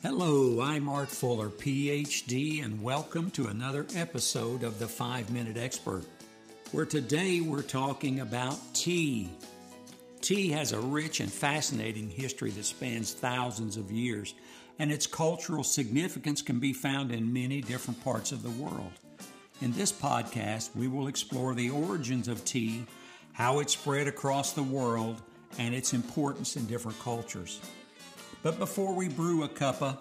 Hello, I'm Art Fuller, PhD, and welcome to another episode of the 5 Minute Expert, where today we're talking about tea. Tea has a rich and fascinating history that spans thousands of years, and its cultural significance can be found in many different parts of the world. In this podcast, we will explore the origins of tea, how it spread across the world, and its importance in different cultures. But before we brew a cuppa,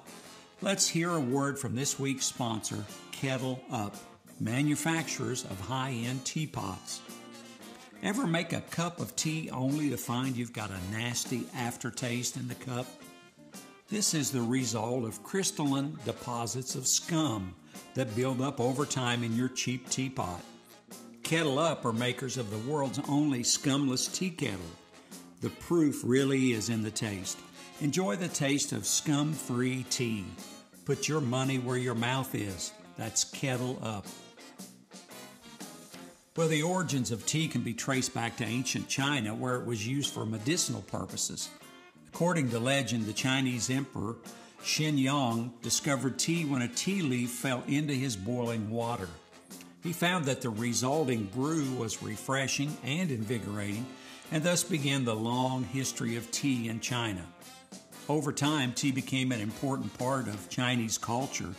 let's hear a word from this week's sponsor, Kettle Up, manufacturers of high end teapots. Ever make a cup of tea only to find you've got a nasty aftertaste in the cup? This is the result of crystalline deposits of scum that build up over time in your cheap teapot. Kettle Up are makers of the world's only scumless tea kettle. The proof really is in the taste. Enjoy the taste of scum free tea. Put your money where your mouth is. That's Kettle Up. Well, the origins of tea can be traced back to ancient China, where it was used for medicinal purposes. According to legend, the Chinese emperor Shennong discovered tea when a tea leaf fell into his boiling water. He found that the resulting brew was refreshing and invigorating, and thus began the long history of tea in China. Over time, tea became an important part of Chinese culture,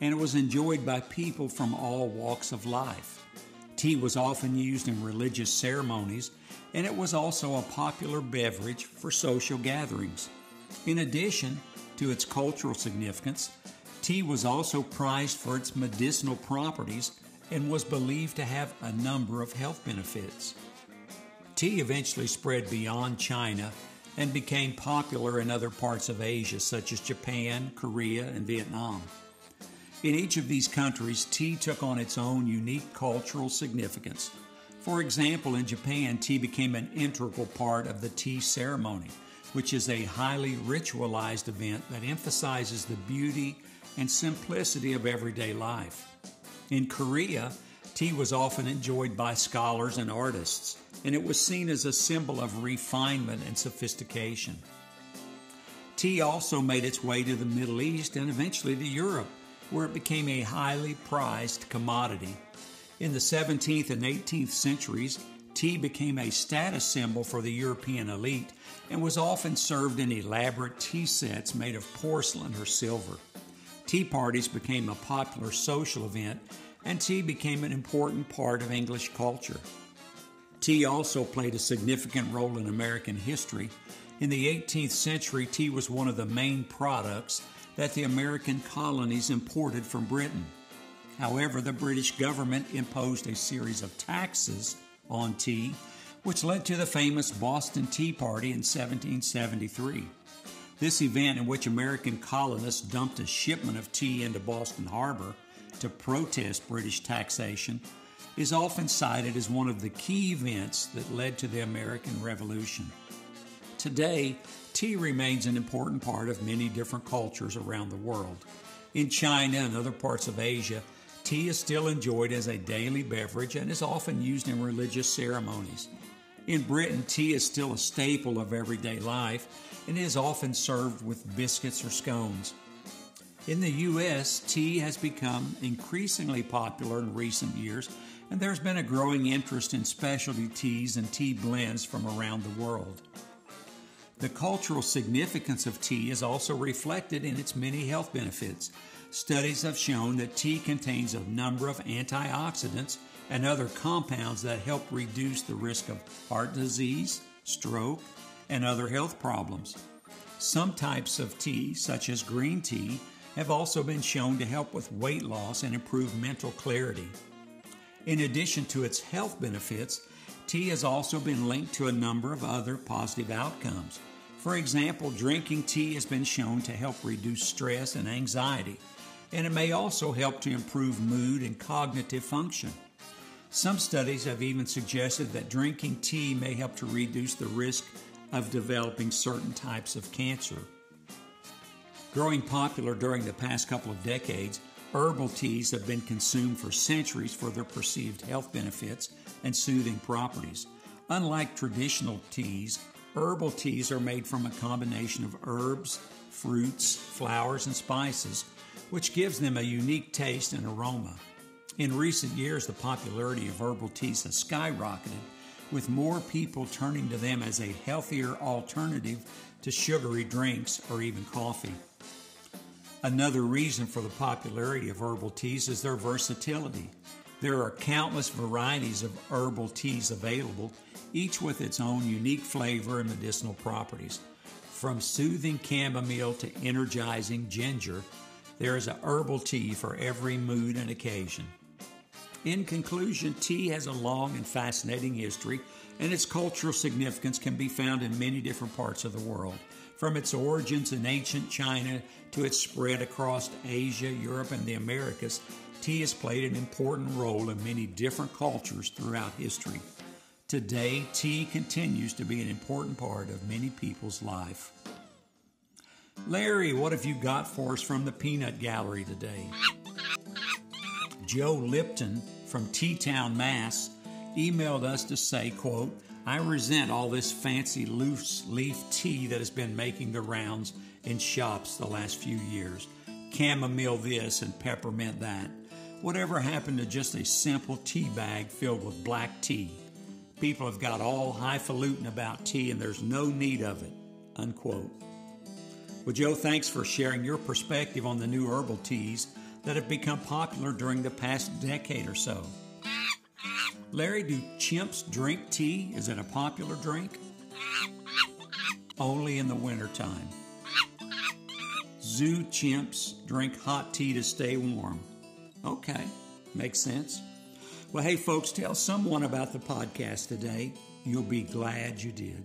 and it was enjoyed by people from all walks of life. Tea was often used in religious ceremonies, and it was also a popular beverage for social gatherings. In addition to its cultural significance, tea was also prized for its medicinal properties and was believed to have a number of health benefits. Tea eventually spread beyond China and became popular in other parts of Asia, such as Japan, Korea, and Vietnam. In each of these countries, tea took on its own unique cultural significance. For example, in Japan, tea became an integral part of the tea ceremony, which is a highly ritualized event that emphasizes the beauty and simplicity of everyday life. In Korea, tea was often enjoyed by scholars and artists and it was seen as a symbol of refinement and sophistication. Tea also made its way to the Middle East and eventually to Europe, where it became a highly prized commodity. In the 17th and 18th centuries, tea became a status symbol for the European elite and was often served in elaborate tea sets made of porcelain or silver. Tea parties became a popular social event, and tea became an important part of English culture. Tea also played a significant role in American history. In the 18th century, tea was one of the main products that the American colonies imported from Britain. However, the British government imposed a series of taxes on tea, which led to the famous Boston Tea Party in 1773. This event, in which American colonists dumped a shipment of tea into Boston Harbor to protest British taxation, is often cited as one of the key events that led to the American Revolution. Today, tea remains an important part of many different cultures around the world. In China and other parts of Asia, tea is still enjoyed as a daily beverage and is often used in religious ceremonies. In Britain, tea is still a staple of everyday life and is often served with biscuits or scones. In the U.S., tea has become increasingly popular in recent years and there's been a growing interest in specialty teas and tea blends from around the world. The cultural significance of tea is also reflected in its many health benefits. Studies have shown that tea contains a number of antioxidants and other compounds that help reduce the risk of heart disease, stroke, and other health problems. Some types of tea, such as green tea, have also been shown to help with weight loss and improve mental clarity. In addition to its health benefits, tea has also been linked to a number of other positive outcomes. For example, drinking tea has been shown to help reduce stress and anxiety, and it may also help to improve mood and cognitive function. Some studies have even suggested that drinking tea may help to reduce the risk of developing certain types of cancer. Growing popular during the past couple of decades, Herbal teas have been consumed for centuries for their perceived health benefits and soothing properties. Unlike traditional teas, Herbal teas are made from a combination of herbs, fruits, flowers, and spices, which gives them a unique taste and aroma. In recent years, the popularity of herbal teas has skyrocketed, with more people turning to them as a healthier alternative to sugary drinks or even coffee. Another reason for the popularity of herbal teas is their versatility. There are countless varieties of herbal teas available, each with its own unique flavor and medicinal properties. From soothing chamomile to energizing ginger, there is a herbal tea for every mood and occasion. In conclusion, tea has a long and fascinating history, and its cultural significance can be found in many different parts of the world. From its origins in ancient China to its spread across Asia, Europe, and the Americas, tea has played an important role in many different cultures throughout history. Today, tea continues to be an important part of many people's life. Larry, what have you got for us from the Peanut Gallery today? Joe Lipton from T-Town, Mass, emailed us to say, quote, I resent all this fancy loose leaf tea that has been making the rounds in shops the last few years. Chamomile this and peppermint that. Whatever happened to just a simple tea bag filled with black tea? People have got all highfalutin about tea and there's no need of it. Unquote. Well, Joe, thanks for sharing your perspective on the new herbal teas that have become popular during the past decade or so. Larry, do chimps drink tea? Is it a popular drink? Only in the wintertime. Zoo chimps drink hot tea to stay warm. Okay, makes sense. Well, hey, folks, tell someone about the podcast today. You'll be glad you did.